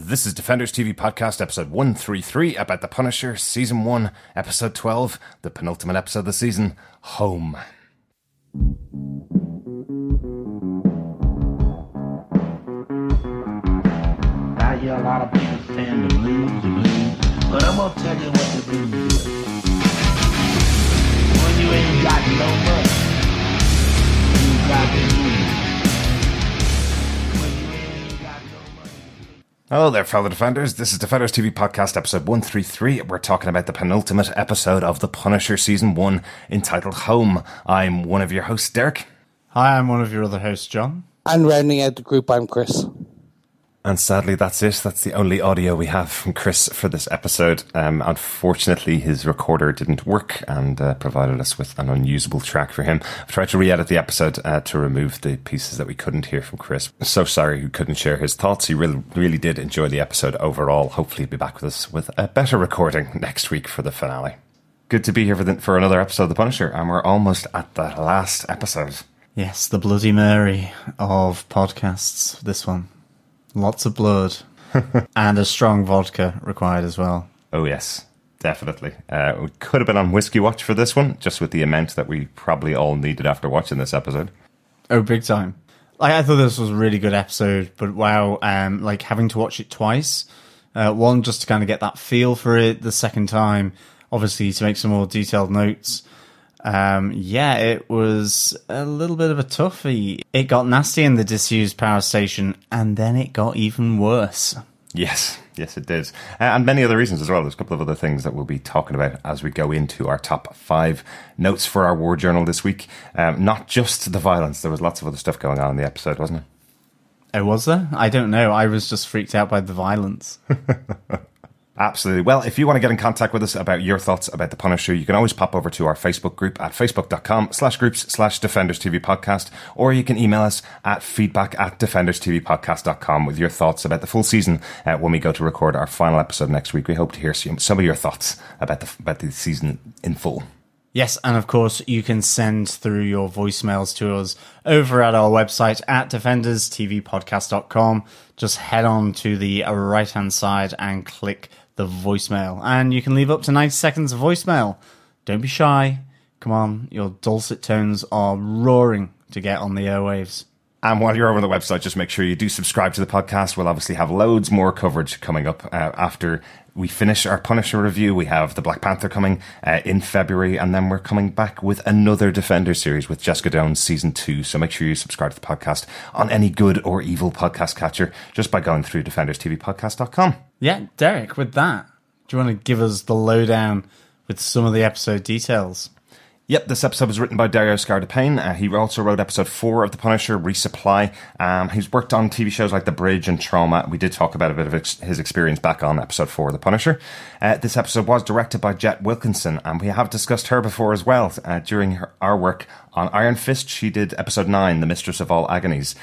This is Defenders TV Podcast, episode 133 about The Punisher, season 1, episode 12, the penultimate episode of the season, Home. I hear a lot of people saying the blues, the blues, but I'm gonna tell you what the blues is. When you ain't got no money, you got. Hello there, fellow Defenders. This is Defenders TV Podcast, episode 133. We're talking about the penultimate episode of The Punisher, season 1, entitled Home. I'm one of your hosts, Derek. Hi, I'm one of your other hosts, John. And rounding out the group, I'm Chris. And sadly, that's it. That's the only audio we have from Chris for this episode. Um, unfortunately, his recorder didn't work and uh, provided us with an unusable track for him. I've tried to re edit the episode uh, to remove the pieces that we couldn't hear from Chris. So sorry he couldn't share his thoughts. He really, really did enjoy the episode overall. Hopefully, he'll be back with us with a better recording next week for the finale. Good to be here for, the, for another episode of The Punisher, and we're almost at the last episode. Yes, the Bloody Mary of podcasts, this one. Lots of blood. and a strong vodka required as well. Oh yes, definitely. Uh, we could have been on whiskey watch for this one, just with the amount that we probably all needed after watching this episode. Oh, big time. Like, I thought this was a really good episode, but wow, um, like having to watch it twice. Uh, one, just to kind of get that feel for it. The second time, obviously, to make some more detailed notes. Um, yeah, it was a little bit of a toughie. It got nasty in the disused power station, and then it got even worse. Yes, yes, it did, uh, and many other reasons as well. There's a couple of other things that we'll be talking about as we go into our top five notes for our war journal this week. Um, not just the violence; there was lots of other stuff going on in the episode, wasn't it? Oh, was there? I don't know. I was just freaked out by the violence. Absolutely. Well, if you want to get in contact with us about your thoughts about The Punisher, you can always pop over to our Facebook group at facebook.com slash groups slash Defenders TV podcast, or you can email us at feedback at defenderstvpodcast.com with your thoughts about the full season uh, when we go to record our final episode next week. We hope to hear some of your thoughts about the, about the season in full. Yes, and of course, you can send through your voicemails to us over at our website at defenderstvpodcast.com. Just head on to the right hand side and click the voicemail, and you can leave up to 90 seconds of voicemail. Don't be shy. Come on, your dulcet tones are roaring to get on the airwaves. And while you're over on the website, just make sure you do subscribe to the podcast. We'll obviously have loads more coverage coming up uh, after we finish our Punisher review. We have the Black Panther coming uh, in February, and then we're coming back with another Defender series with Jessica Jones season two. So make sure you subscribe to the podcast on any good or evil podcast catcher just by going through defenderstvpodcast.com. Yeah, Derek, with that, do you want to give us the lowdown with some of the episode details? Yep, this episode was written by Dario Scardapane. Uh, he also wrote episode four of The Punisher, Resupply. Um, he's worked on TV shows like The Bridge and Trauma. We did talk about a bit of ex- his experience back on episode four of The Punisher. Uh, this episode was directed by Jet Wilkinson, and we have discussed her before as well. Uh, during her, our work on Iron Fist, she did episode nine, The Mistress of All Agonies.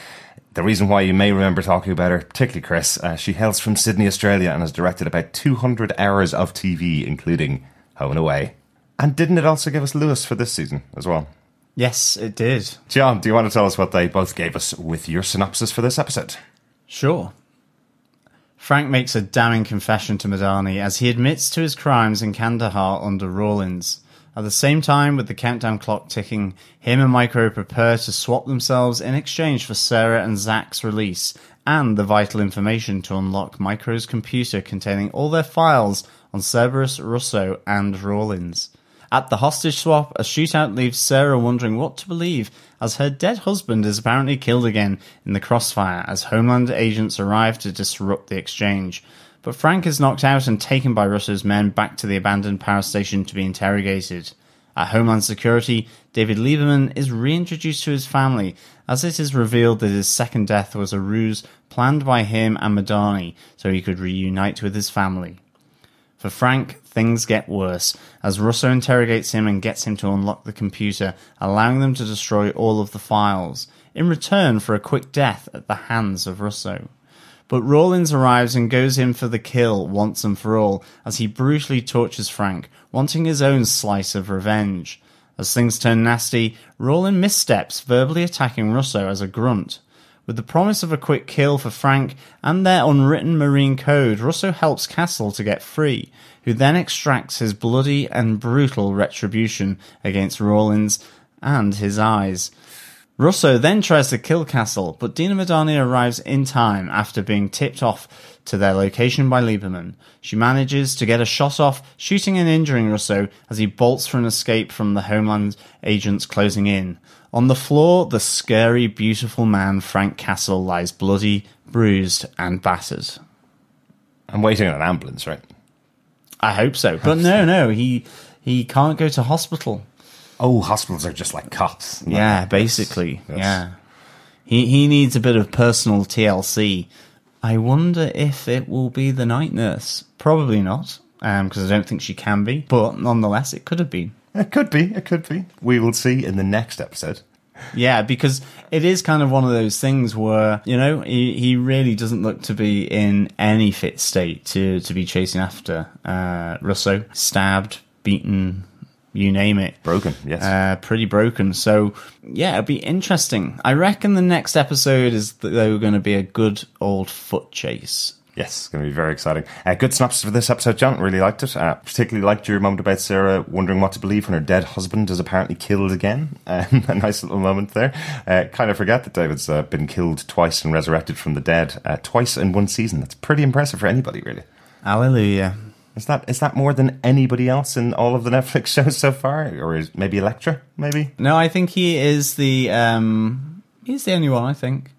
The reason why you may remember talking about her, particularly Chris, uh, she hails from Sydney, Australia, and has directed about 200 hours of TV, including Home and Away. And didn't it also give us Lewis for this season as well? Yes, it did. John, do you want to tell us what they both gave us with your synopsis for this episode? Sure. Frank makes a damning confession to Madani as he admits to his crimes in Kandahar under Rawlins. At the same time, with the countdown clock ticking, him and Micro prepare to swap themselves in exchange for Sarah and Zack's release and the vital information to unlock Micro's computer containing all their files on Cerberus, Russo, and Rawlins. At the hostage swap, a shootout leaves Sarah wondering what to believe as her dead husband is apparently killed again in the crossfire as Homeland agents arrive to disrupt the exchange. But Frank is knocked out and taken by Russo's men back to the abandoned power station to be interrogated. At Homeland Security, David Lieberman is reintroduced to his family as it is revealed that his second death was a ruse planned by him and Madani so he could reunite with his family. For Frank, things get worse as Russo interrogates him and gets him to unlock the computer, allowing them to destroy all of the files, in return for a quick death at the hands of Russo. But Rawlins arrives and goes in for the kill once and for all as he brutally tortures Frank, wanting his own slice of revenge. As things turn nasty, Rawlins missteps, verbally attacking Russo as a grunt. With the promise of a quick kill for Frank and their unwritten marine code, Russo helps Castle to get free, who then extracts his bloody and brutal retribution against Rawlins and his eyes. Russo then tries to kill Castle, but Dina Madani arrives in time after being tipped off to their location by Lieberman. She manages to get a shot off, shooting and injuring Russo as he bolts for an escape from the Homeland agents closing in. On the floor, the scary, beautiful man Frank Castle lies bloody, bruised, and battered. I'm waiting on an ambulance, right? I hope so, but no, no, he he can't go to hospital. Oh, hospitals are just like cops. Yeah, basically. Yeah. He he needs a bit of personal TLC. I wonder if it will be the night nurse. Probably not, because I don't think she can be. But nonetheless, it could have been. It could be. It could be. We will see in the next episode. Yeah, because it is kind of one of those things where you know he, he really doesn't look to be in any fit state to to be chasing after uh, Russo. Stabbed, beaten, you name it. Broken, yes. uh, pretty broken. So yeah, it'll be interesting. I reckon the next episode is though going to be a good old foot chase. Yes, it's going to be very exciting. Uh, good synopsis for this episode, John. Really liked it. Uh, particularly liked your moment about Sarah wondering what to believe when her dead husband is apparently killed again. Um, a nice little moment there. Uh, kind of forget that David's uh, been killed twice and resurrected from the dead uh, twice in one season. That's pretty impressive for anybody, really. Hallelujah. Is that is that more than anybody else in all of the Netflix shows so far, or is maybe Elektra? Maybe No, I think he is the um he's the only one. I think.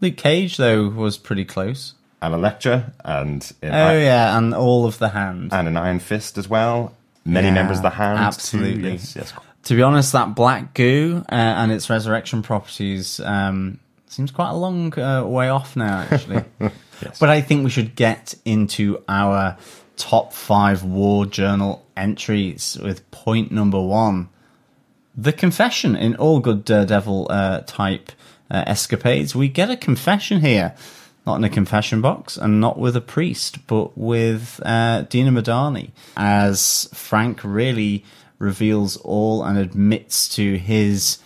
Luke Cage though was pretty close. and Elektra, and Oh I- yeah, and all of the hand. and an Iron Fist as well. Many Yeah, members of the Hand, too. absolutely. Yes, yes. To be honest, that black goo uh, and its resurrection properties um, seems quite a long uh, way off now, actually. But I think we should get into our top five war journal entries with point number one. The confession in all good Daredevil uh, type uh, escapades. We get a confession here. Not in a confession box and not with a priest, but with uh, Dina Madani. As Frank really reveals all and admits to his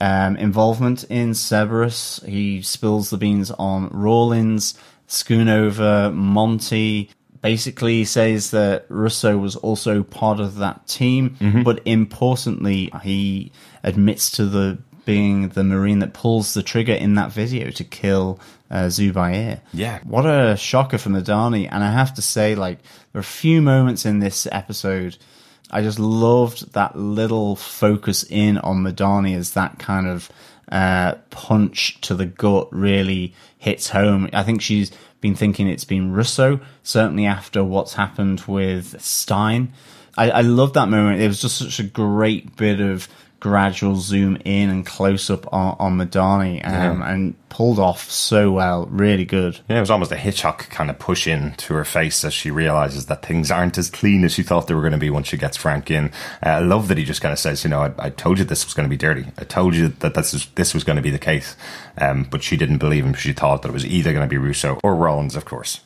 um, involvement in Cerberus. He spills the beans on Rawlins, Schoonover, Monty. Basically, says that Russo was also part of that team, but importantly, he admits to the being the marine that pulls the trigger in that video to kill uh, Zubair. Yeah. what a shocker for Madani! And I have to say, like, there are a few moments in this episode I just loved that little focus in on Madani as that kind of uh, punch to the gut really hits home. I think she's been thinking it's been Russo, certainly after what's happened with Stein. I, I love that moment. It was just such a great bit of gradual zoom in and close up on, on Madani um, and pulled off so well. Really good. Yeah, it was almost a Hitchcock kind of push in to her face as she realizes that things aren't as clean as she thought they were going to be once she gets Frank in. Uh, I love that he just kind of says, you know, I, I told you this was going to be dirty. I told you that this was, this was going to be the case. Um, but she didn't believe him. She thought that it was either going to be Russo or Rawlins, of course.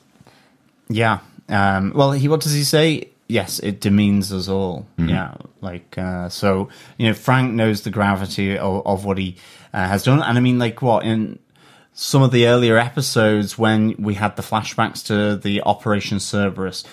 Yeah. Um, well, he what does he say? Yes, it demeans us all. Yeah, like uh, so. You know, Frank knows the gravity of, of what he uh, has done, and I mean, like what in some of the earlier episodes when we had the flashbacks to the Operation Cerberus,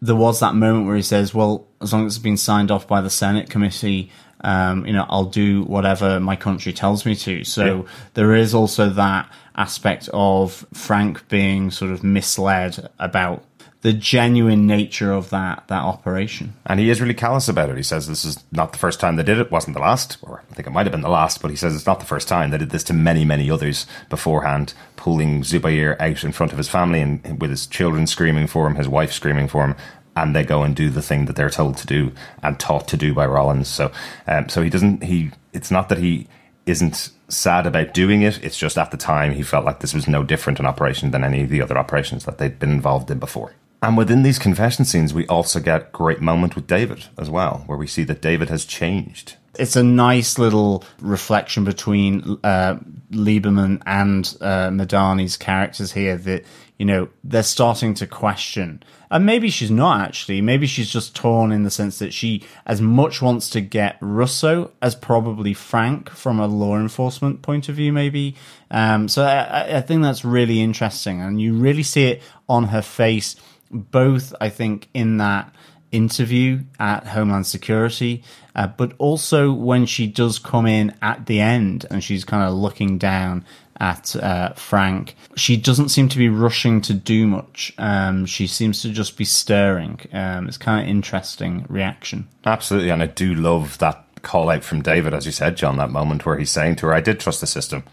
there was that moment where he says, "Well, as long as it's been signed off by the Senate committee." Um, you know, I'll do whatever my country tells me to. So Yeah. there is also that aspect of Frank being sort of misled about the genuine nature of that that operation. And he is really callous about it. He says this is not the first time they did it, wasn't the last, or I think it might have been the last, but he says it's not the first time. They did this to many, many others beforehand, pulling Zubair out in front of his family and with his children screaming for him, his wife screaming for him, and they go and do the thing that they're told to do and taught to do by Rawlins. So, um, so he doesn't. He. It's not that he isn't sad about doing it. It's just at the time he felt like this was no different an operation than any of the other operations that they'd been involved in before. And within these confession scenes, we also get great moment with David as well, where we see that David has changed. It's a nice little reflection between uh, Lieberman and uh, Madani's characters here. That you know, they're starting to question. And maybe she's not actually. Maybe she's just torn in the sense that she as much wants to get Russo as probably Frank from a law enforcement point of view, maybe. Um, so I, I think that's really interesting. And you really see it on her face, both, I think, in that interview at Homeland Security, uh, but also when she does come in at the end and she's kind of looking down at uh, Frank. She doesn't seem to be rushing to do much. Um, she seems to just be stirring. Um, it's kind of interesting reaction. Absolutely, and I do love that call out from David, as you said, John. That moment where he's saying to her, "I did trust the system.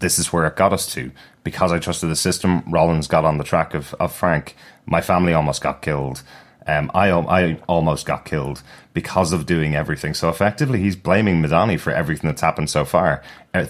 This is where it got us to. Because I trusted the system, Rawlins got on the track of, of Frank. My family almost got killed." Um, I I almost got killed because of doing everything. So effectively, he's blaming Madani for everything that's happened so far.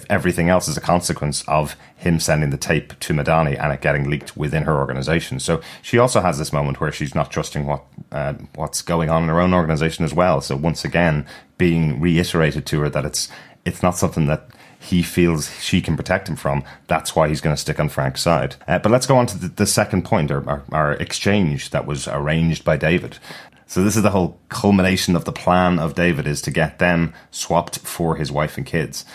Everything else is a consequence of him sending the tape to Madani and it getting leaked within her organization. So she also has this moment where she's not trusting what uh, what's going on in her own organization as well. So once again, being reiterated to her that it's it's not something that he feels she can protect him from. That's why he's going to stick on Frank's side. Uh, but let's go on to the, the second point, or our, our exchange that was arranged by David. So this is the whole culmination of the plan of David is to get them swapped for his wife and kids.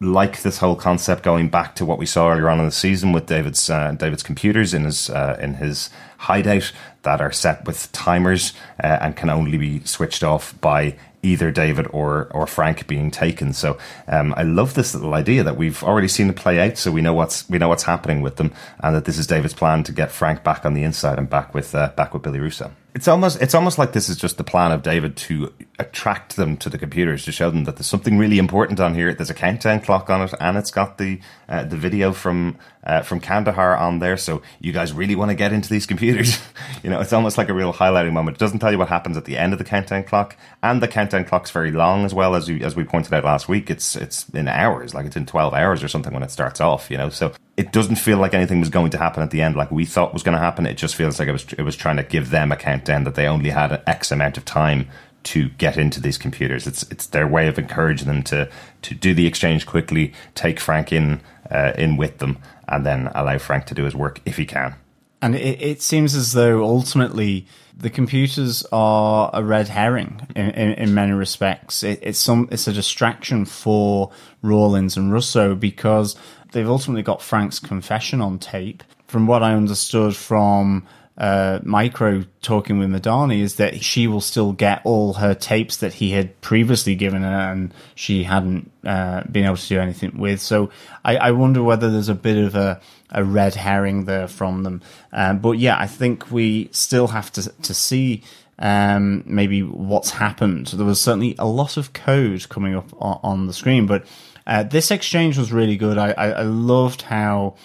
Like this whole concept going back to what we saw earlier on in the season with David's uh, David's computers in his uh, in his hideout that are set with timers uh, and can only be switched off by either David or or Frank being taken. So um, I love this little idea that we've already seen it play out, so we know what's we know what's happening with them, and that this is David's plan to get Frank back on the inside and back with uh, back with Billy Russo. It's almost it's almost like this is just the plan of David to attract them to the computers to show them that there's something really important on here. There's a countdown clock on it, and it's got the uh, the video from uh, from Kandahar on there. So you guys really want to get into these computers. you know, it's almost like a real highlighting moment. It doesn't tell you what happens at the end of the countdown clock, and the countdown clock's very long as well as you, as we pointed out last week. It's it's in hours, like it's in twelve hours or something when it starts off. You know, so it doesn't feel like anything was going to happen at the end like we thought was going to happen. It just feels like it was it was trying to give them a countdown that they only had an X amount of time to get into these computers. It's it's their way of encouraging them to to do the exchange quickly, take Frank in uh, in with them, and then allow Frank to do his work if he can. And it, it seems as though ultimately the computers are a red herring in, in, in many respects. It, it's some it's a distraction for Rawlins and Russo because they've ultimately got Frank's confession on tape. From what I understood from uh, Micro talking with Madani is that she will still get all her tapes that he had previously given her and she hadn't uh, been able to do anything with. So I, I, wonder whether there's a bit of a, a red herring there from them. Um, but yeah, I think we still have to, to see um, maybe what's happened. There was certainly a lot of code coming up on, on the screen, but uh, this exchange was really good. I, I, I loved how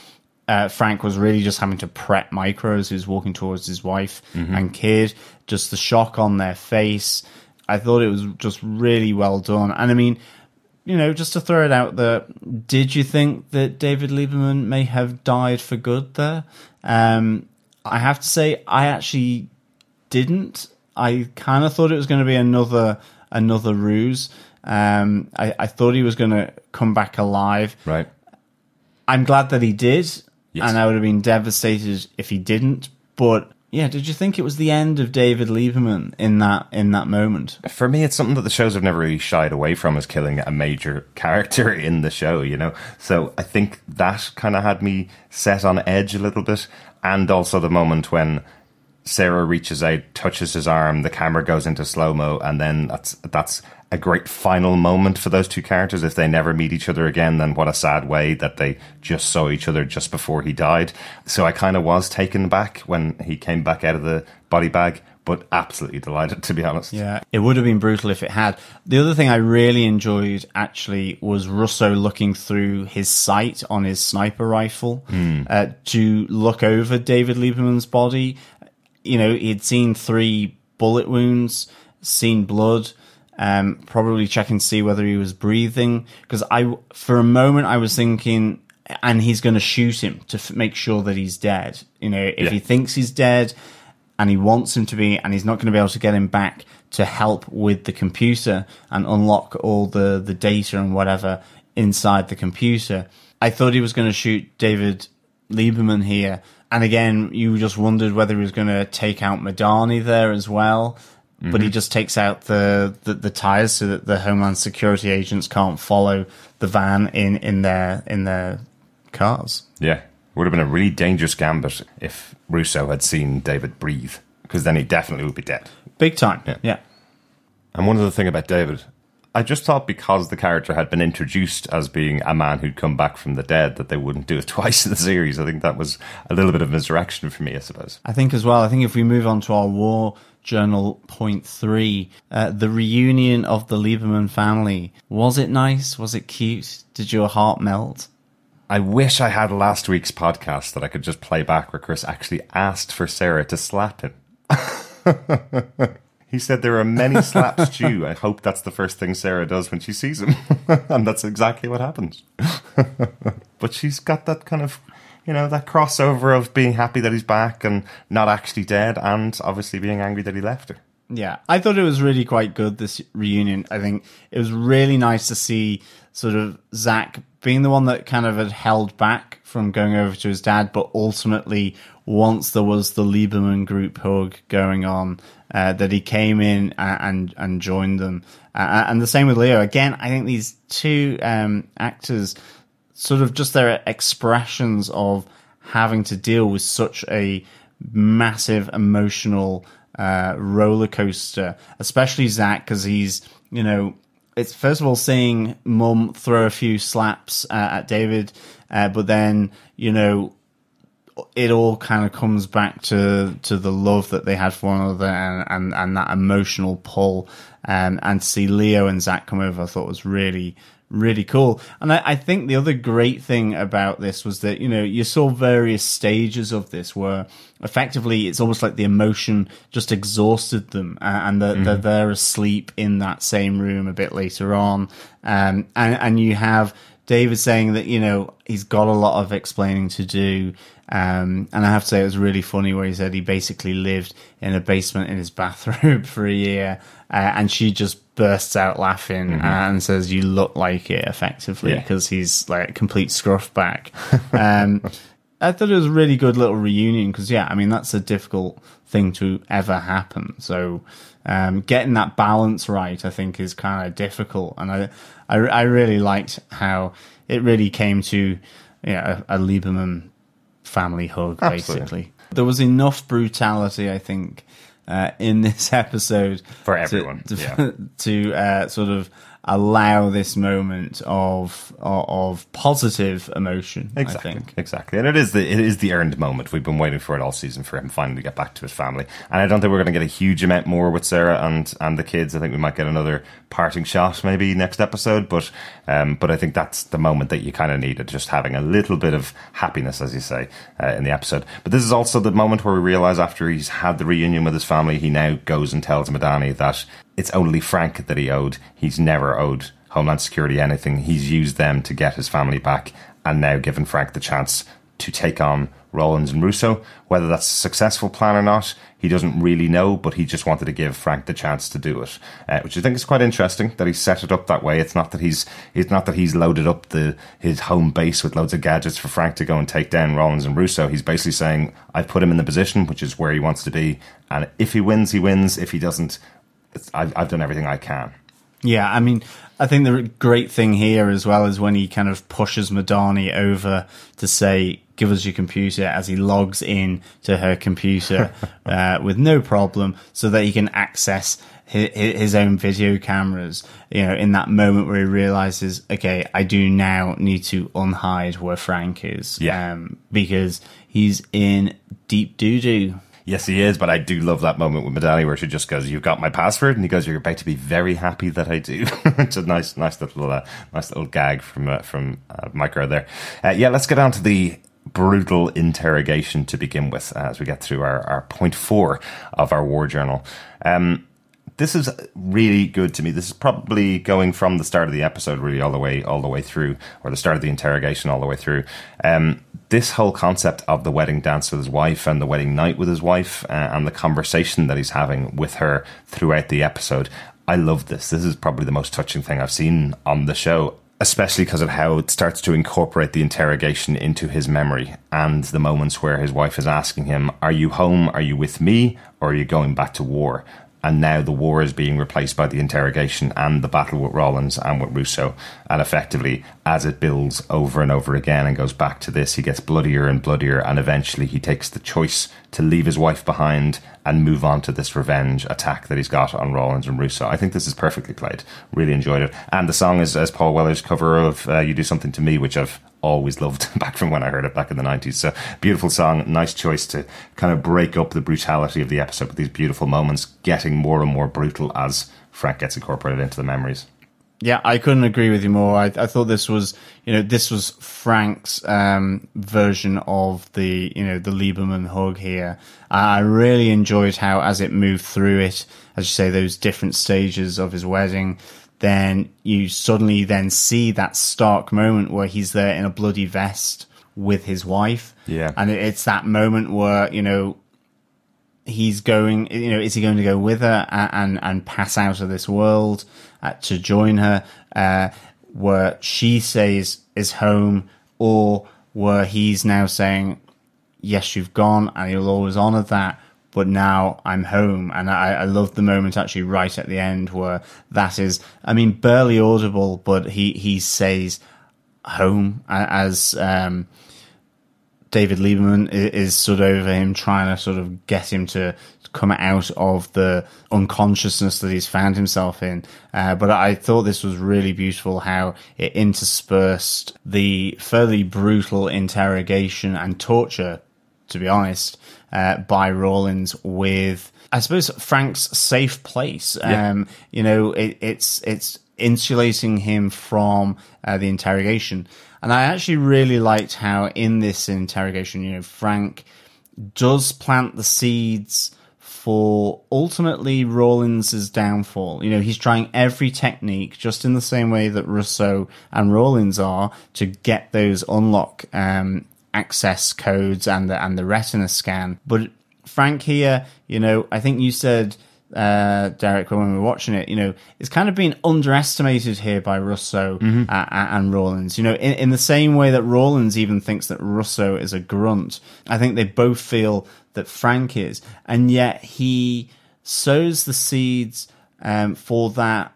uh, Frank was really just having to prep micros who's walking towards his wife mm-hmm. and kid. Just the shock on their face. I thought it was just really well done. And I mean, you know, just to throw it out there, did you think that David Lieberman may have died for good there? Um, I have to say, I actually didn't. I kind of thought it was going to be another another ruse. Um, I, I thought he was going to come back alive. Right. I'm glad that he did, Yes. and I would have been devastated if he didn't. But yeah, did you think it was the end of David Lieberman in that in that moment? For me, it's something that the shows have never really shied away from is killing a major character in the show, you know? So I think that kind of had me set on edge a little bit. And also the moment when Sarah reaches out, touches his arm, the camera goes into slow mo, and then that's that's a great final moment for those two characters. If they never meet each other again, then what a sad way that they just saw each other just before he died. So I kind of was taken back when he came back out of the body bag, but absolutely delighted to be honest. Yeah, it would have been brutal if it had. The other thing I really enjoyed actually was Russo looking through his sight on his sniper rifle Hmm. uh, to look over David Lieberman's body. You know, he'd seen three bullet wounds, seen blood. Um, probably checking to see whether he was breathing because I, for a moment, I was thinking, and he's going to shoot him to f- make sure that he's dead. You know, if Yeah. he thinks he's dead, and he wants him to be, and he's not going to be able to get him back to help with the computer and unlock all the, the data and whatever inside the computer. I thought he was going to shoot David Lieberman here, and again, you just wondered whether he was going to take out Madani there as well. But he mm-hmm. just takes out the, the, the tires so that the Homeland Security agents can't follow the van in, in their in their cars. Yeah. Would have been a really dangerous gambit if Russo had seen David breathe, because then he definitely would be dead. Big time. Yeah. yeah. And one other thing about David, I just thought because the character had been introduced as being a man who'd come back from the dead, that they wouldn't do it twice in the series. I think that was a little bit of misdirection for me, I suppose. I think as well. I think if we move on to our war journal point three, uh, the reunion of the Lieberman family. Was it nice? Was it cute? Did your heart melt? I wish I had last week's podcast that I could just play back where Chris actually asked for Sarah to slap him. he said there are many slaps due. I hope that's the first thing Sarah does when she sees him. and that's exactly what happens. but she's got that kind of, you know, that crossover of being happy that he's back and not actually dead and obviously being angry that he left her. Yeah, I thought it was really quite good this reunion. I think it was really nice to see sort of Zach being the one that kind of had held back from going over to his dad, but ultimately, once there was the Lieberman group hug going on, uh, that he came in and and, joined them. Uh, and the same with Leo. Again, I think these two um, actors sort of just their expressions of having to deal with such a massive emotional uh, roller coaster, especially Zach, because he's, you know, it's first of all seeing mum throw a few slaps uh, at David, uh, but then, you know, it all kind of comes back to to the love that they had for one another and and, and that emotional pull. Um, and to see Leo and Zach come over, I thought was really really cool. And I, I think the other great thing about this was that you know you saw various stages of this where effectively it's almost like the emotion just exhausted them, uh, and that they're, they're asleep in that same room a bit later on, um, and and you have. David saying that you know he's got a lot of explaining to do, um, and I have to say it was really funny where he said he basically lived in a basement in his bathroom for a year, uh, and she just bursts out laughing and says, "You look like it," effectively Yeah. because he's like a complete scruff back. um, I thought it was a really good little reunion because yeah, I mean that's a difficult thing to ever happen. So um, getting that balance right, I think, is kind of difficult, and I, I, I really liked how it really came to yeah a, a Lieberman family hug, Absolutely. basically. There was enough brutality, I think, uh, in this episode For to- everyone, to, yeah. to uh, sort of allow this moment of of, of positive emotion. Exactly, I think. exactly, and it is the it is the earned moment. We've been waiting for it all season for him finally to get back to his family, and I don't think we're going to get a huge amount more with Sarah and and the kids. I think we might get another parting shot maybe next episode, but um, but I think that's the moment that you kind of needed, just having a little bit of happiness, as you say, uh, in the episode. But this is also the moment where we realize after he's had the reunion with his family, he now goes and tells Madani that it's only Frank that he owed. He's never owed Homeland Security anything. He's used them to get his family back and now given Frank the chance to take on Rawlins and Russo. Whether that's a successful plan or not, he doesn't really know, but he just wanted to give Frank the chance to do it, uh, which I think is quite interesting that he set it up that way. It's not that he's it's not that he's loaded up the his home base with loads of gadgets for Frank to go and take down Rawlins and Russo. He's basically saying, "I've put him in the position, which is where he wants to be, and if he wins, he wins. If he doesn't, I've, I've done everything I can." Yeah, I mean, I think the great thing here as well is when he kind of pushes Madani over to say, "Give us your computer," as he logs in to her computer uh, with no problem, so that he can access his, his own video cameras. You know, in that moment where he realizes, "Okay, I do now need to unhide where Frank is," Yeah. um, because he's in deep doo doo. Yes, he is, but I do love that moment with Madani where she just goes, "You've got my password," and he goes, "You're about to be very happy that I do." it's a nice, nice little, uh, nice little gag from uh, from uh, Micro there. Uh, yeah, let's get on to the brutal interrogation to begin with uh, as we get through our, our point four of our war journal. Um, this is really good to me. This is probably going from the start of the episode really all the way all the way through, or the start of the interrogation all the way through. Um, this whole concept of the wedding dance with his wife and the wedding night with his wife uh, and the conversation that he's having with her throughout the episode. I love this. This is probably the most touching thing I've seen on the show especially because of how it starts to incorporate the interrogation into his memory and the moments where his wife is asking him, Are you home? Are you with me? Or are you going back to war? And now the war is being replaced by the interrogation and the battle with Rawlins and with Russo. And effectively, as it builds over and over again and goes back to this, he gets bloodier and bloodier. And eventually, he takes the choice to leave his wife behind and move on to this revenge attack that he's got on Rawlins and Russo. I think this is perfectly played. Really enjoyed it. And the song is as Paul Weller's cover of uh, You Do Something to Me, which I've always loved back from when I heard it back in the 90s. So, beautiful song. Nice choice to kind of break up the brutality of the episode with these beautiful moments, getting more and more brutal as Frank gets incorporated into the memories. Yeah, I couldn't agree with you more. I, I thought this was, you know, this was Frank's um, version of the, you know, the Lieberman hug here. I really enjoyed how, as it moved through it, as you say, those different stages of his wedding, then you suddenly then see that stark moment where he's there in a bloody vest with his wife. Yeah. And it's that moment where, you know, he's going, you know, is he going to go with her and, and, and pass out of this world uh, to join her, uh, where she says is home, or where he's now saying, yes, you've gone, and he'll always honor that, but now I'm home. And I, I love the moment actually right at the end where that is, I mean, barely audible, but he, he says home as, um, David Lieberman is stood over him, trying to sort of get him to come out of the unconsciousness that he's found himself in. Uh, but I thought this was really beautiful how it interspersed the fairly brutal interrogation and torture, to be honest, uh, by Rawlins with, I suppose, Frank's safe place. Yeah. Um, you know, it, it's, it's insulating him from uh, the interrogation. And I actually really liked how in this interrogation, you know, Frank does plant the seeds for ultimately Rawlins's downfall. You know, he's trying every technique just in the same way that Russo and Rawlins are to get those unlock um, access codes and the and the retina scan. But Frank here, you know, I think you said uh, Derek, when we were watching it, you know, it's kind of been underestimated here by Russo Mm-hmm. uh, and Rawlins. You know, in, in the same way that Rawlins even thinks that Russo is a grunt, I think they both feel that Frank is, and yet he sows the seeds um, for that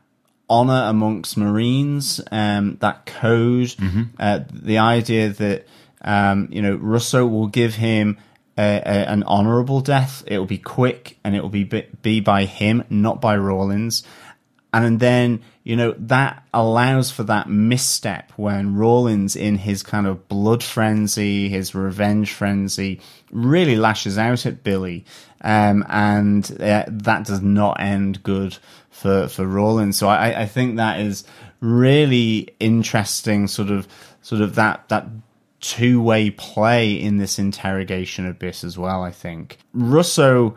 honor amongst Marines, um, that code, uh, the idea that um, you know Russo will give him a, a, an honorable death. It will be quick and it will be be by him, not by Rawlins. And then you know that allows for that misstep when Rawlins, in his kind of blood frenzy, his revenge frenzy, really lashes out at Billy, um, and uh, that does not end good for for Rawlins. So I, I think that is really interesting. Sort of, sort of that that two way play in this interrogation abyss as well. I think Russo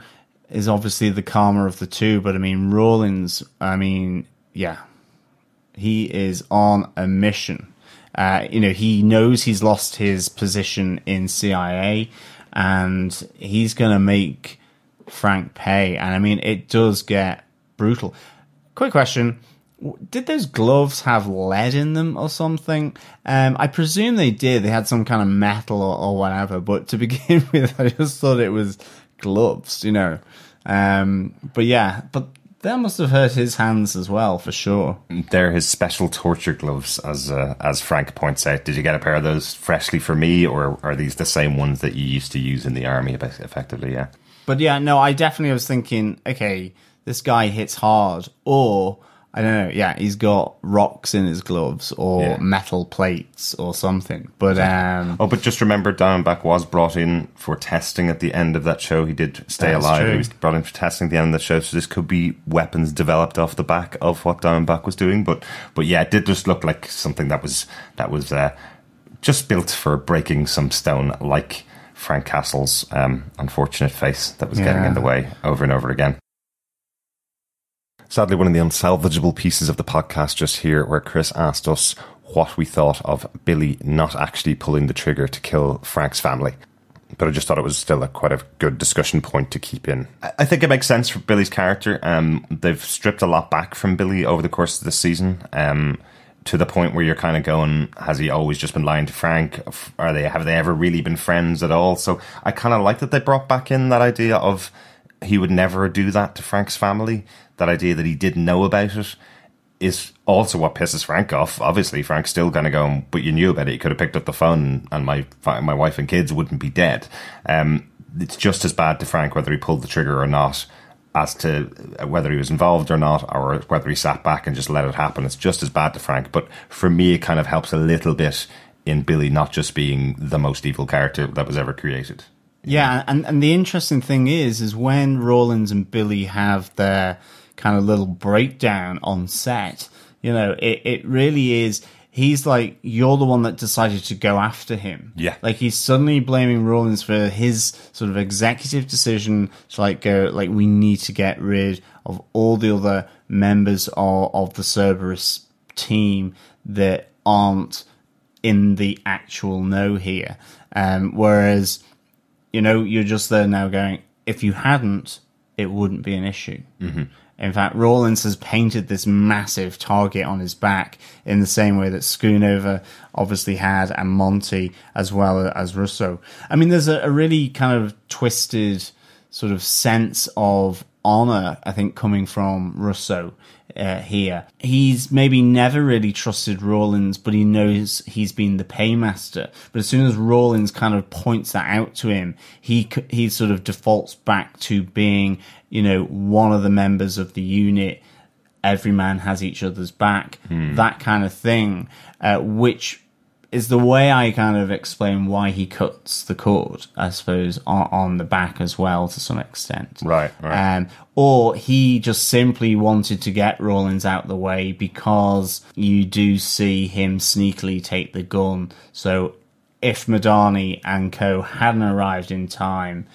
is obviously the calmer of the two, but I mean Rawlins. I mean, yeah, he is on a mission. Uh, you know, he knows he's lost his position in CIA, and he's going to make Frank pay. And I mean, it does get brutal. Quick question did those gloves have lead in them or something? Um, I presume they did. They had some kind of metal or, or, whatever. But to begin with, I just thought it was gloves, you know. Um, but yeah, but that must have hurt his hands as well, for sure. They're his special torture gloves, as uh, as Frank points out. Did you get a pair of those freshly for me, or are these the same ones that you used to use in the army? Effectively, yeah. But yeah, no, I definitely was thinking, okay, this guy hits hard, or I don't know. Yeah, he's got rocks in his gloves or Yeah. metal plates or something. But um, Oh, but just remember, Diamondback was brought in for testing at the end of that show. He did stay alive. true. He was brought in for testing at the end of the show. So this could be weapons developed off the back of what Diamondback was doing. But but yeah, it did just look like something that was that was uh, just built for breaking some stone, like Frank Castle's um, unfortunate face that was getting in the way over and over again. Sadly, one of the unsalvageable pieces of the podcast just here, where Chris asked us what we thought of Billy not actually pulling the trigger to kill Frank's family. But I just thought it was still a quite a good discussion point to keep in. I- think it makes sense for Billy's character. Um, they've stripped a lot back from Billy over the course of the season. Um, to the point where you're kind of going, has he always just been lying to Frank? Are they have they ever really been friends at all? So I kind of like that they brought back in that idea of he would never do that to Frank's family. That idea that he didn't know about it is also what pisses Frank off. Obviously, Frank's still going to go, but you knew about it. You could have picked up the phone, and my my wife and kids wouldn't be dead. Um, it's just as bad to Frank whether he pulled the trigger or not, as to whether he was involved or not, or whether he sat back and just let it happen. It's just as bad to Frank. But for me, it kind of helps a little bit in Billy not just being the most evil character that was ever created. Yeah, and and the interesting thing is, is when Rawlins and Billy have their kind of little breakdown on set. You know, it it really is. He's like, you're the one that decided to go after him. Yeah. Like he's suddenly blaming Rawlins for his sort of executive decision to like go, like, we need to get rid of all the other members of, of the Cerberus team that aren't in the actual know here. Um, whereas, you know, you're just there now going, if you hadn't, it wouldn't be an issue. Mm-hmm. In fact, Rawlins has painted this massive target on his back in the same way that Schoonover obviously had, and Monty as well as Russo. I mean, there's a, a really kind of twisted sort of sense of honor, I think, coming from Russo uh, here. He's maybe never really trusted Rawlins, but he knows he's been the paymaster. But as soon as Rawlins kind of points that out to him, he he sort of defaults back to being, you know, one of the members of the unit. Every man has each other's back, that kind of thing, uh, which is the way I kind of explain why he cuts the cord, I suppose, on, on the back as well to some extent. Right, right. Um, or he just simply wanted to get Rawlins out the way because you do see him sneakily take the gun. So if Madani and co hadn't arrived in time,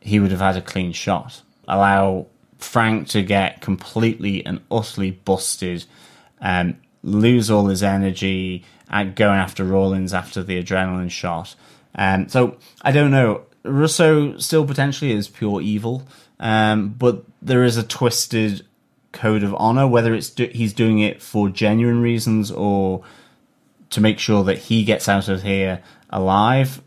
he would have had a clean shot. Allow Frank to get completely and utterly busted, um, lose all his energy, and going after Rawlins after the adrenaline shot. Um, so I don't know. Russo still potentially is pure evil, um, but there is a twisted code of honor. Whether it's do- he's doing it for genuine reasons or to make sure that he gets out of here alive,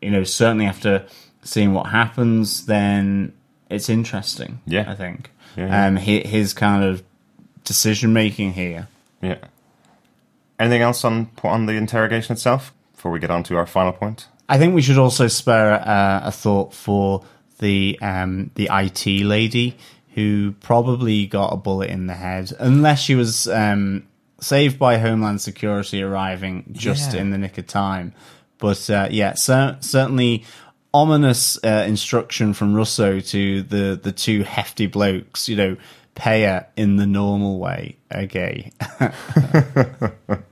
you know, certainly after seeing what happens, then it's interesting. Yeah. I think. Yeah, yeah. Um, his, his kind of decision making here. Yeah. Anything else on on the interrogation itself before we get on to our final point? I think we should also spare uh, a thought for the um, the IT lady who probably got a bullet in the head, unless she was um, saved by Homeland Security arriving just Yeah. in the nick of time. But uh, yeah, cer- certainly ominous uh, instruction from Russo to the the two hefty blokes. You know, pay her in the normal way. Okay.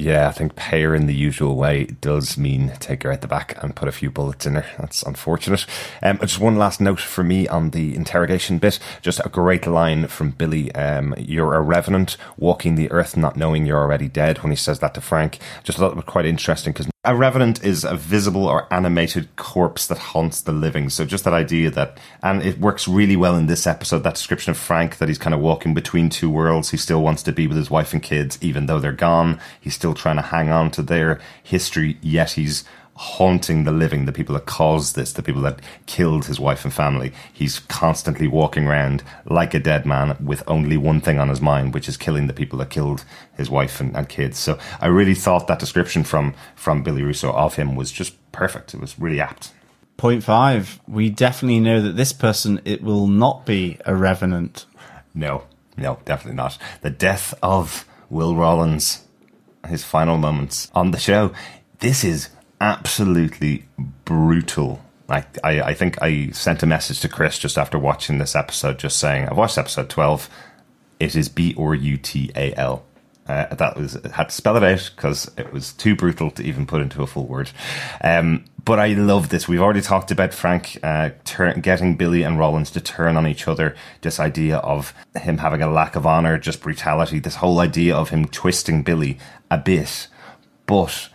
Yeah, I think pay her in the usual way does mean take her out the back and put a few bullets in her. That's unfortunate. Um, just one last note for me on the interrogation bit. Just a great line from Billy. Um, you're a revenant walking the earth, not knowing you're already dead. When he says that to Frank, just thought it was quite interesting because a revenant is a visible or animated corpse that haunts the living. So just that idea that, and it works really well in this episode, that description of Frank, that he's kind of walking between two worlds. He still wants to be with his wife and kids, even though they're gone. He's still trying to hang on to their history, yet he's haunting the living, the people that caused this, the people that killed his wife and family. He's constantly walking around like a dead man with only one thing on his mind, which is killing the people that killed his wife and, and kids. So I really thought that description from from Billy Russo of him was just perfect. It was really apt. Point five. We definitely know that this person it will not be a revenant. No, no, definitely not. The death of Will Rawlins, his final moments on the show. This is absolutely brutal. Like I, I think I sent a message to Chris just after watching this episode, just saying I've watched episode twelve. It is B or U T A L. Uh, that was had to spell it out because it was too brutal to even put into a full word. Um, but I love this. We've already talked about Frank uh, getting Billy and Rawlins to turn on each other. This idea of him having a lack of honor, just brutality. This whole idea of him twisting Billy a bit, but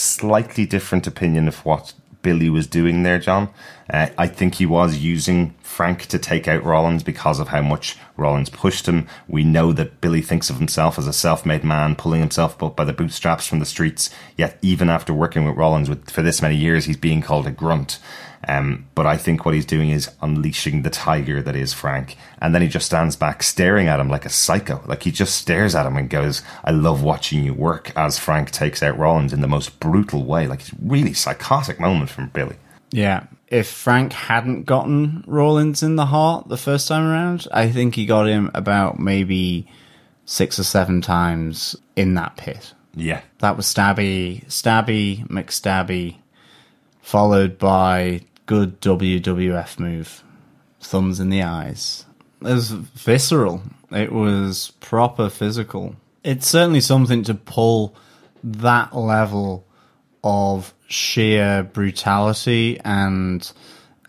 slightly different opinion of what Billy was doing there, John. Uh, I think he was using Frank to take out Rawlins because of how much Rawlins pushed him. We know that Billy thinks of himself as a self-made man, pulling himself up by the bootstraps from the streets. Yet, even after working with Rawlins with, for this many years, he's being called a grunt. Um, but I think what he's doing is unleashing the tiger that is Frank. And then he just stands back staring at him like a psycho. Like he just stares at him and goes, I love watching you work as Frank takes out Rawlins in the most brutal way. Like it's a really psychotic moment from Billy. Yeah. If Frank hadn't gotten Rawlins in the heart the first time around, I think he got him about maybe six or seven times in that pit. Yeah. That was stabby, stabby, McStabby, followed by good WWF move. Thumbs in the eyes. It was visceral. It was proper physical. It's certainly something to pull that level of sheer brutality and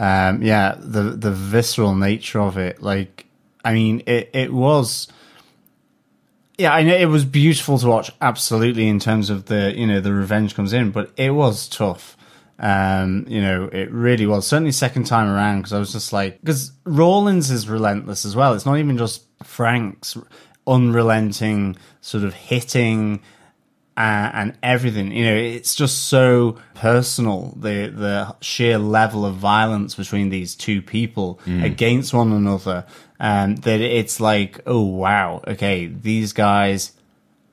um, yeah, the the visceral nature of it. Like, I mean, it it was. Yeah, I know it was beautiful to watch. Absolutely, in terms of the you know the revenge comes in, but it was tough. Um, you know, it really was. Certainly, second time around because I was just like, because Rawlins is relentless as well. It's not even just Frank's unrelenting sort of hitting uh, and everything. You know, it's just so personal. The the sheer level of violence between these two people against one another, um, that it's like, oh wow, okay, these guys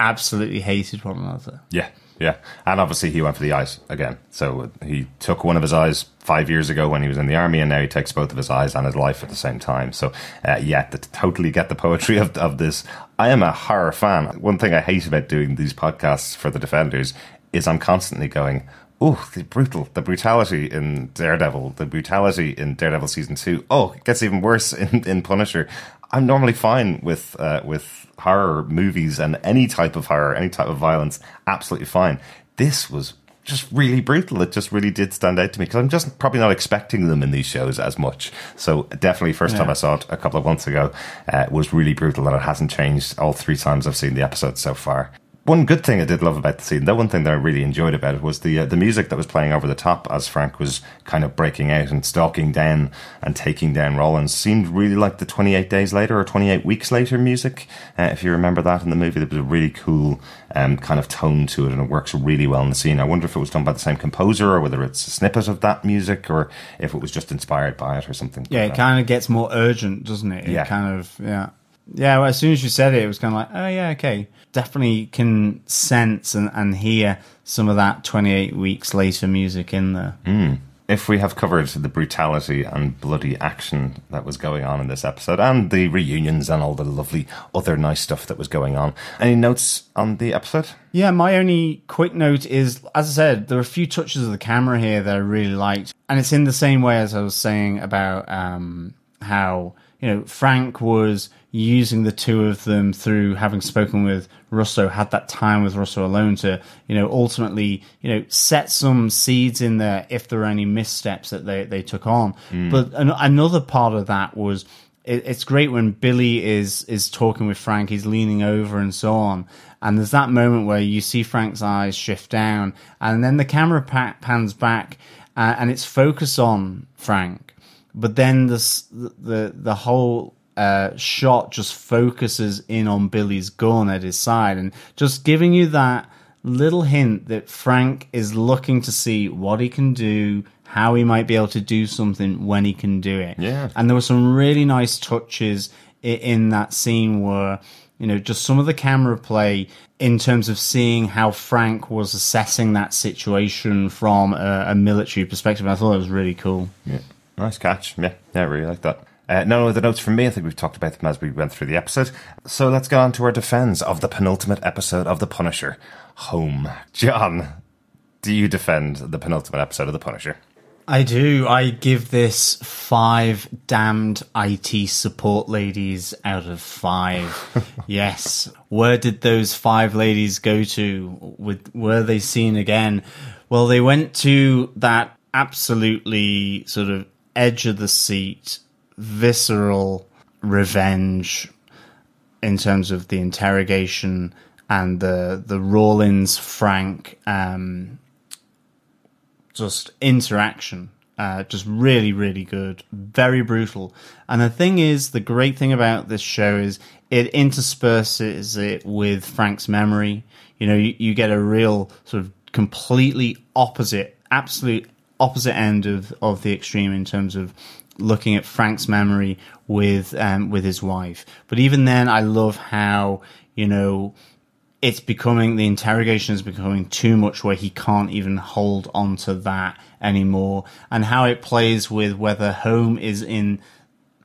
absolutely hated one another. Yeah, yeah. And obviously he went for the eyes again. So he took one of his eyes five years ago when he was in the army, and now he takes both of his eyes and his life at the same time. So, uh, yeah, to totally get the poetry of, of this. I am a horror fan. One thing I hate about doing these podcasts for the Defenders is I'm constantly going, Oh, the brutal, the brutality in Daredevil, the brutality in Daredevil season two. Oh, it gets even worse in, in Punisher. I'm normally fine with uh, with horror movies and any type of horror, any type of violence, absolutely fine. This was just really brutal. It just really did stand out to me because I'm just probably not expecting them in these shows as much. So definitely, first time I saw it a couple of months ago uh, was really brutal, and it hasn't changed all three times I've seen the episode so far. One good thing I did love about the scene, the one thing that I really enjoyed about it was the uh, the music that was playing over the top as Frank was kind of breaking out and stalking down and taking down Rawlins. Seemed really like the 28 days later or 28 weeks later music. Uh, if you remember that in the movie, there was a really cool um, kind of tone to it and it works really well in the scene. I wonder if it was done by the same composer or whether it's a snippet of that music or if it was just inspired by it or something. Yeah, But, it uh, kind of gets more urgent, doesn't it? It Yeah. kind of, yeah. Yeah, well, as soon as you said it, it was kind of like, oh, yeah, okay. Definitely can sense and, and hear some of that 28 weeks later music in there. if we have covered the brutality and bloody action that was going on in this episode and the reunions and all the lovely other nice stuff that was going on, any notes on the episode? Yeah, my only quick note is, as I said, there are a few touches of the camera here that I really liked, and it's in the same way as I was saying about um, how you know Frank was using the two of them through having spoken with Russo, had that time with Russo alone to you know ultimately you know set some seeds in there if there were any missteps that they they took on. But an- another part of that was it, it's great when Billy is is talking with Frank. He's leaning over and so on, and there's that moment where you see Frank's eyes shift down, and then the camera pa- pans back, uh, and it's focused on Frank. But then this, the the whole uh, shot just focuses in on Billy's gun at his side, and just giving you that little hint that Frank is looking to see what he can do, how he might be able to do something when he can do it. Yeah. And there were some really nice touches in that scene where, you know, just some of the camera play in terms of seeing how Frank was assessing that situation from a, a military perspective. I thought it was really cool. Yeah. Nice catch. Yeah, yeah, I really like that. Uh, no other notes from me. I think we've talked about them as we went through the episode. So let's get on to our defense of the penultimate episode of The Punisher, Home. John, do you defend the penultimate episode of The Punisher? I do. I give this five damned IT support ladies out of five. yes. Where did those five ladies go to? With were they seen again? Well, they went to that absolutely sort of edge of the seat, visceral revenge in terms of the interrogation and the the Rawlins Frank um, just interaction. Uh, just really, really good. Very brutal. And the thing is, the great thing about this show is it intersperses it with Frank's memory. You know, you, you get a real sort of completely opposite, absolute opposite end of, of the extreme in terms of looking at Frank's memory with um, with his wife. But even then, I love how you know it's becoming the interrogation is becoming too much where he can't even hold on to that anymore, and how it plays with whether home is in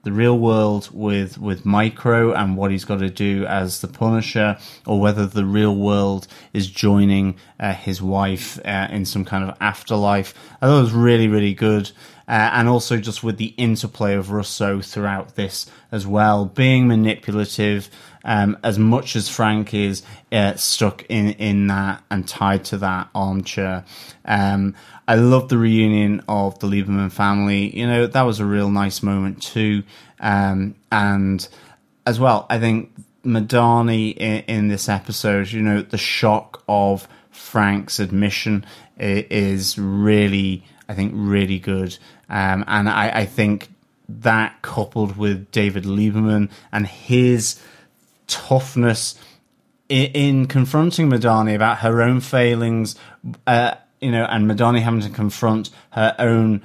the real world with with Micro and what he's got to do as the Punisher, or whether the real world is joining uh, his wife uh, in some kind of afterlife. I thought it was really really good, uh, and also just with the interplay of Russo throughout this as well, being manipulative. Um, as much as Frank is uh, stuck in, in that and tied to that armchair. Um, I love the reunion of the Lieberman family. You know, that was a real nice moment too. Um, and as well, I think Madani in, in, this episode, you know, the shock of Frank's admission is really, I think, really good. Um, and I, I think that coupled with David Lieberman and his toughness in, in confronting Madani about her own failings, uh, you know, and Madani having to confront her own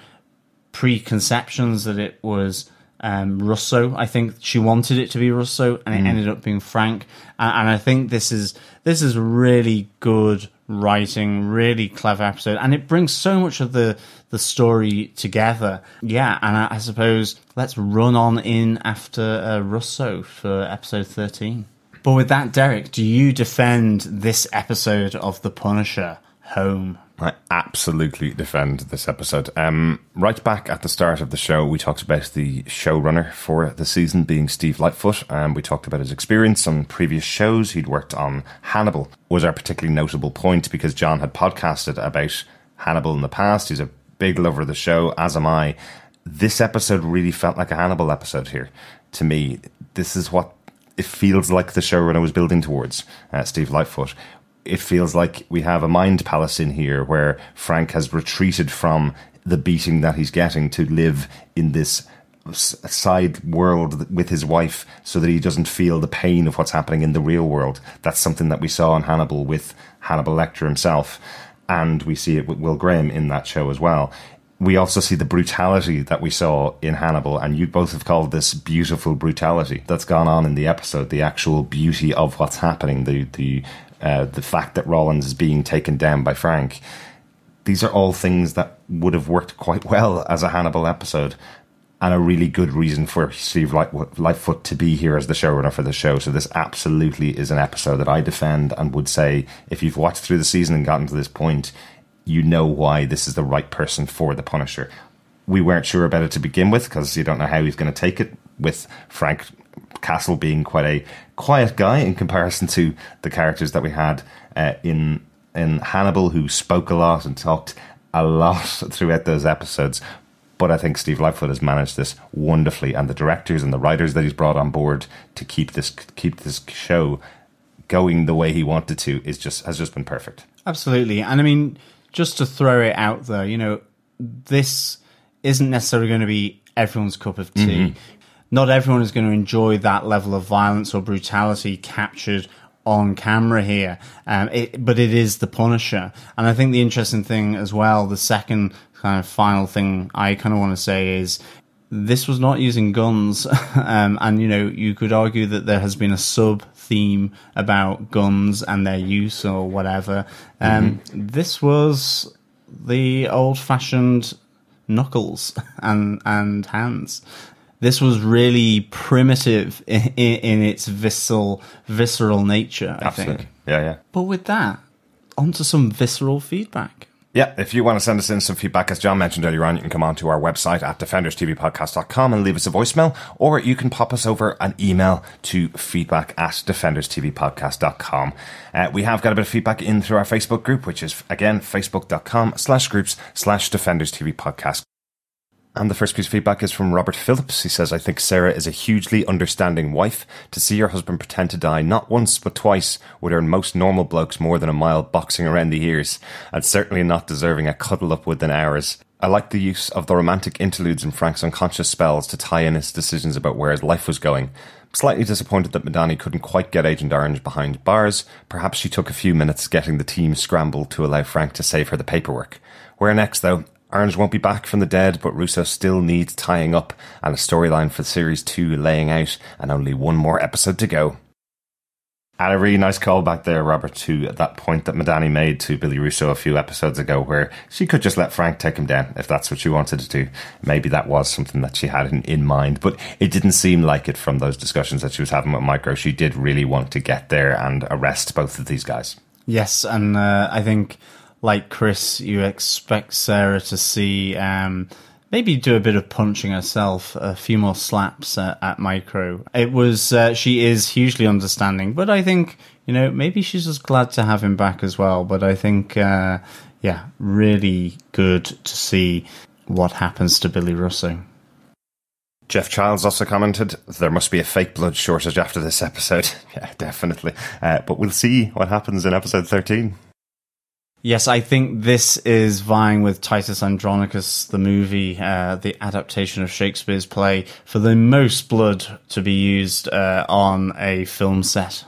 preconceptions that it was um, Russo. I think she wanted it to be Russo, and it mm. ended up being Frank. And, and, I think this is this is really good writing, really clever episode, and it brings so much of the the story together. Yeah, and I, I suppose let's run on in after uh, Russo for episode thirteen. But with that, Derek, do you defend this episode of The Punisher home? I absolutely defend this episode. Um, right back at the start of the show, we talked about the showrunner for the season being Steve Lightfoot, and we talked about his experience on previous shows. He'd worked on Hannibal, was our particularly notable point because John had podcasted about Hannibal in the past. He's a big lover of the show, as am I. This episode really felt like a Hannibal episode here to me. This is what it feels like the showrunner was building towards, uh, Steve Lightfoot it feels like we have a mind palace in here where Frank has retreated from the beating that he's getting to live in this side world with his wife so that he doesn't feel the pain of what's happening in the real world. That's something that we saw in Hannibal with Hannibal Lecter himself. And we see it with Will Graham in that show as well. We also see the brutality that we saw in Hannibal, and you both have called this beautiful brutality that's gone on in the episode, the actual beauty of what's happening, the, the uh, the fact that Rawlins is being taken down by Frank. These are all things that would have worked quite well as a Hannibal episode, and a really good reason for Steve Lightfoot to be here as the showrunner for the show. So this absolutely is an episode that I defend and would say if you've watched through the season and gotten to this point, you know why this is the right person for the Punisher. We weren't sure about it to begin with because you don't know how he's going to take it with Frank Castle being quite a quiet guy in comparison to the characters that we had uh, in in Hannibal, who spoke a lot and talked a lot throughout those episodes. But I think Steve Lightfoot has managed this wonderfully, and the directors and the writers that he's brought on board to keep this keep this show going the way he wanted to is just has just been perfect. Absolutely, and I mean, just to throw it out there, you know, this isn't necessarily going to be everyone's cup of tea. Mm-hmm not everyone is going to enjoy that level of violence or brutality captured on camera here. Um, it, but it is the Punisher. And I think the interesting thing as well, the second kind of final thing I kind of want to say is this was not using guns. um, and, you know, you could argue that there has been a sub theme about guns and their use or whatever. Um, mm-hmm. This was the old fashioned knuckles and, and hands this was really primitive in, in, its visceral visceral nature. I Absolutely. think. Yeah, yeah. But with that, onto some visceral feedback. Yeah, if you want to send us in some feedback, as John mentioned earlier on, you can come on to our website at defenderstvpodcast.com and leave us a voicemail, or you can pop us over an email to feedback at defenderstvpodcast.com. Uh, we have got a bit of feedback in through our Facebook group, which is, again, facebook.com slash groups slash defenderstvpodcast. And the first piece of feedback is from Robert Phillips. He says, I think Sarah is a hugely understanding wife. To see her husband pretend to die not once but twice would earn most normal blokes more than a mile boxing around the ears, and certainly not deserving a cuddle up within hours. I like the use of the romantic interludes in Frank's unconscious spells to tie in his decisions about where his life was going. Slightly disappointed that Madani couldn't quite get Agent Orange behind bars. Perhaps she took a few minutes getting the team scrambled to allow Frank to save her the paperwork. Where next, though? Orange won't be back from the dead, but Russo still needs tying up and a storyline for Series 2 laying out, and only one more episode to go. And a really nice callback there, Robert, to that point that Madani made to Billy Russo a few episodes ago, where she could just let Frank take him down if that's what she wanted to do. Maybe that was something that she had in, in mind, but it didn't seem like it from those discussions that she was having with Micro. She did really want to get there and arrest both of these guys. Yes, and uh, I think, like Chris, you expect Sarah to see um, maybe do a bit of punching herself, a few more slaps uh, at Micro. It was uh, she is hugely understanding, but I think you know maybe she's just glad to have him back as well. But I think, uh, yeah, really good to see what happens to Billy Russo. Jeff Childs also commented, there must be a fake blood shortage after this episode. yeah, definitely. Uh, but we'll see what happens in episode 13. Yes, I think this is vying with Titus Andronicus, the movie, uh, the adaptation of Shakespeare's play, for the most blood to be used uh, on a film set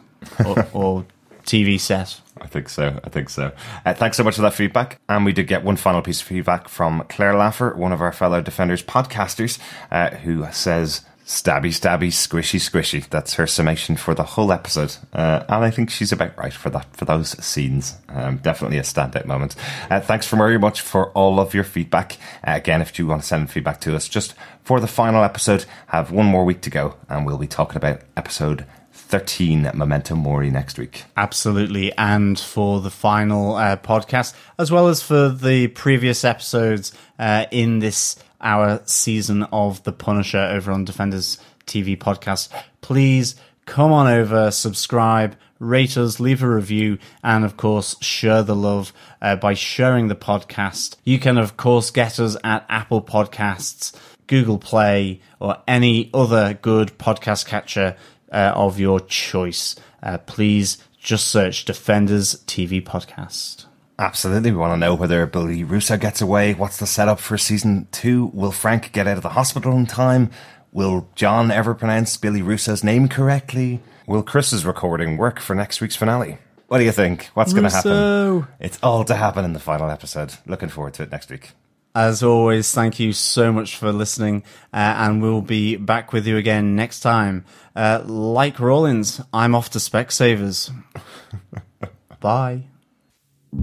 or, or TV set. I think so. I think so. Uh, thanks so much for that feedback. And we did get one final piece of feedback from Claire Laffer, one of our fellow Defenders podcasters, uh, who says, Stabby, stabby, squishy, squishy. That's her summation for the whole episode, uh, and I think she's about right for that for those scenes. Um, definitely a standout moment. Uh, thanks very much for all of your feedback. Uh, again, if you want to send feedback to us, just for the final episode, have one more week to go, and we'll be talking about episode 13 Memento Mori next week. Absolutely. And for the final uh, podcast, as well as for the previous episodes uh, in this our season of The Punisher over on Defenders TV podcast, please come on over, subscribe, rate us, leave a review, and of course, share the love uh, by sharing the podcast. You can, of course, get us at Apple Podcasts, Google Play, or any other good podcast catcher uh, of your choice. Uh, please just search Defenders TV Podcast. Absolutely. We want to know whether Billy Russo gets away. What's the setup for season two? Will Frank get out of the hospital in time? Will John ever pronounce Billy Russo's name correctly? Will Chris's recording work for next week's finale? What do you think? What's going to happen? It's all to happen in the final episode. Looking forward to it next week. As always, thank you so much for listening, uh, and we'll be back with you again next time. Uh, like Rawlins, I'm off to Specsavers. Bye. I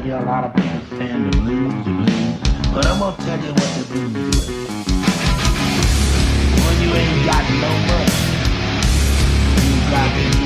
hear a lot of people saying the blues, the but I'm gonna tell you what the blues. When you ain't got no money, you got.